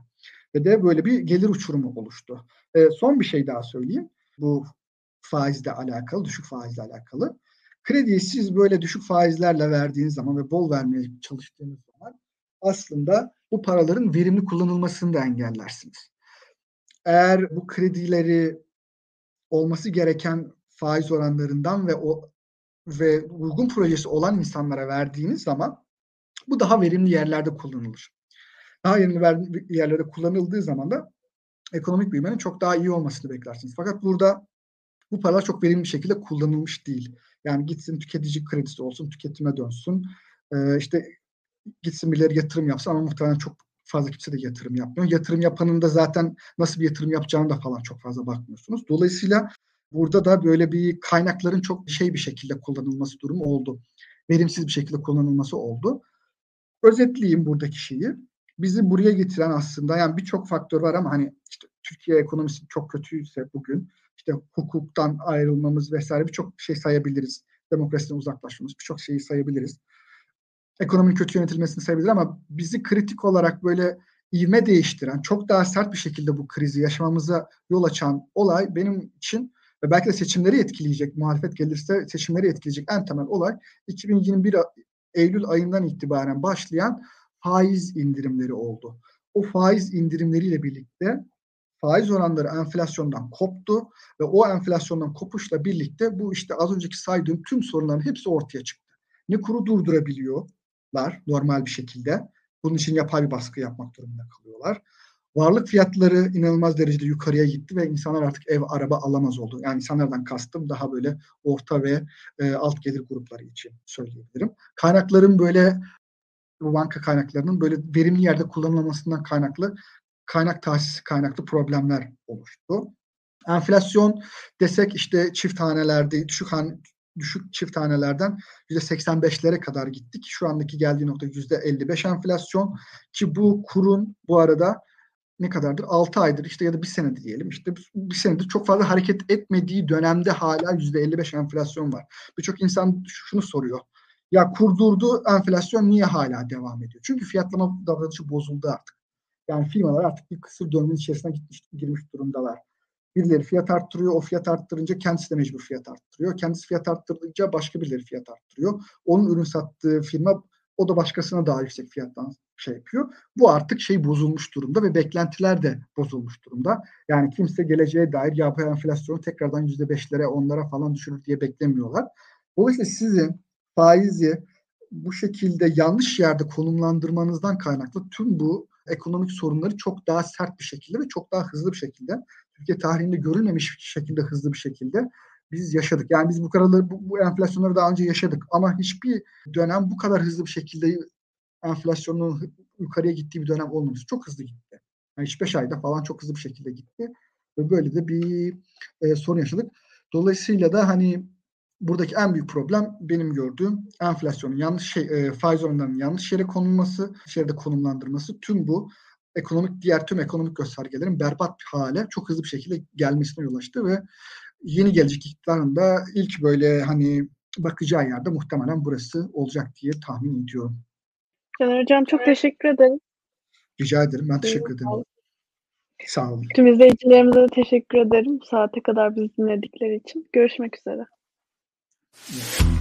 Ve de böyle bir gelir uçurumu oluştu. E, son bir şey daha söyleyeyim. Bu faizle alakalı, düşük faizle alakalı. Krediyi siz böyle düşük faizlerle verdiğiniz zaman ve bol vermeye çalıştığınız zaman aslında bu paraların verimli kullanılmasını da engellersiniz. Eğer bu kredileri olması gereken faiz oranlarından ve o ve uygun projesi olan insanlara verdiğiniz zaman bu daha verimli yerlerde kullanılır. Daha verimli yerlerde kullanıldığı zaman da ekonomik büyümenin çok daha iyi olmasını beklersiniz. Fakat burada bu paralar çok verimli bir şekilde kullanılmış değil. Yani gitsin tüketici kredisi olsun, tüketime dönsün. Ee, işte gitsin birileri yatırım yapsın ama muhtemelen çok fazla kimse de yatırım yapmıyor. Yatırım yapanın da zaten nasıl bir yatırım yapacağını da falan çok fazla bakmıyorsunuz. Dolayısıyla burada da böyle bir kaynakların çok şey bir şekilde kullanılması durumu oldu. Verimsiz bir şekilde kullanılması oldu. Özetleyeyim buradaki şeyi. Bizi buraya getiren aslında yani birçok faktör var ama hani işte Türkiye ekonomisi çok kötüyse bugün işte hukuktan ayrılmamız vesaire birçok şey sayabiliriz. Demokrasiden uzaklaşmamız birçok şeyi sayabiliriz ekonominin kötü yönetilmesini sayabilir ama bizi kritik olarak böyle ivme değiştiren, çok daha sert bir şekilde bu krizi yaşamamıza yol açan olay benim için ve belki de seçimleri etkileyecek, muhalefet gelirse seçimleri etkileyecek en temel olay 2021 Eylül ayından itibaren başlayan faiz indirimleri oldu. O faiz indirimleriyle birlikte faiz oranları enflasyondan koptu ve o enflasyondan kopuşla birlikte bu işte az önceki saydığım tüm sorunların hepsi ortaya çıktı. Ne kuru durdurabiliyor, var normal bir şekilde. Bunun için yapay bir baskı yapmak durumunda kalıyorlar. Varlık fiyatları inanılmaz derecede yukarıya gitti ve insanlar artık ev, araba alamaz oldu. Yani insanlardan kastım daha böyle orta ve e, alt gelir grupları için söyleyebilirim. Kaynakların böyle bu banka kaynaklarının böyle verimli yerde kullanılmasından kaynaklı kaynak tahsisi kaynaklı problemler oluştu. Enflasyon desek işte çift hanelerde düşük han, düşük çift tanelerden %85'lere kadar gittik. Şu andaki geldiği nokta %55 enflasyon ki bu kurun bu arada ne kadardır? 6 aydır işte ya da bir senedir diyelim. İşte bir senedir çok fazla hareket etmediği dönemde hala %55 enflasyon var. Birçok insan şunu soruyor. Ya kurdurdu enflasyon niye hala devam ediyor? Çünkü fiyatlama davranışı bozuldu artık. Yani firmalar artık bir kısır döngünün içerisine gitmiş, girmiş durumdalar. Birileri fiyat arttırıyor. O fiyat arttırınca kendisi de mecbur fiyat arttırıyor. Kendisi fiyat arttırınca başka birileri fiyat arttırıyor. Onun ürün sattığı firma o da başkasına daha yüksek fiyattan şey yapıyor. Bu artık şey bozulmuş durumda ve beklentiler de bozulmuş durumda. Yani kimse geleceğe dair ya bu enflasyonu tekrardan yüzde beşlere onlara falan düşürür diye beklemiyorlar. Dolayısıyla sizin faizi bu şekilde yanlış yerde konumlandırmanızdan kaynaklı tüm bu ekonomik sorunları çok daha sert bir şekilde ve çok daha hızlı bir şekilde Türkiye tarihinde görülmemiş şekilde hızlı bir şekilde biz yaşadık. Yani biz bu kadar bu, bu enflasyonları daha önce yaşadık ama hiçbir dönem bu kadar hızlı bir şekilde enflasyonun yukarıya gittiği bir dönem olmamış. Çok hızlı gitti. Yani 5 ayda falan çok hızlı bir şekilde gitti. Ve böyle de bir e, sorun yaşadık. Dolayısıyla da hani buradaki en büyük problem benim gördüğüm enflasyonun yanlış şey, e, faiz oranlarının yanlış yere konulması, yerde konumlandırması tüm bu ekonomik diğer tüm ekonomik göstergelerin berbat bir hale çok hızlı bir şekilde gelmesine yol açtı ve yeni gelecek iktidarın da ilk böyle hani bakacağı yerde muhtemelen burası olacak diye tahmin ediyorum. Caner Hocam çok teşekkür ederim. Rica ederim. Ben teşekkür ederim. Sağ olun. Tüm izleyicilerimize de teşekkür ederim. Bu saate kadar bizi dinledikleri için. Görüşmek üzere. Yeah.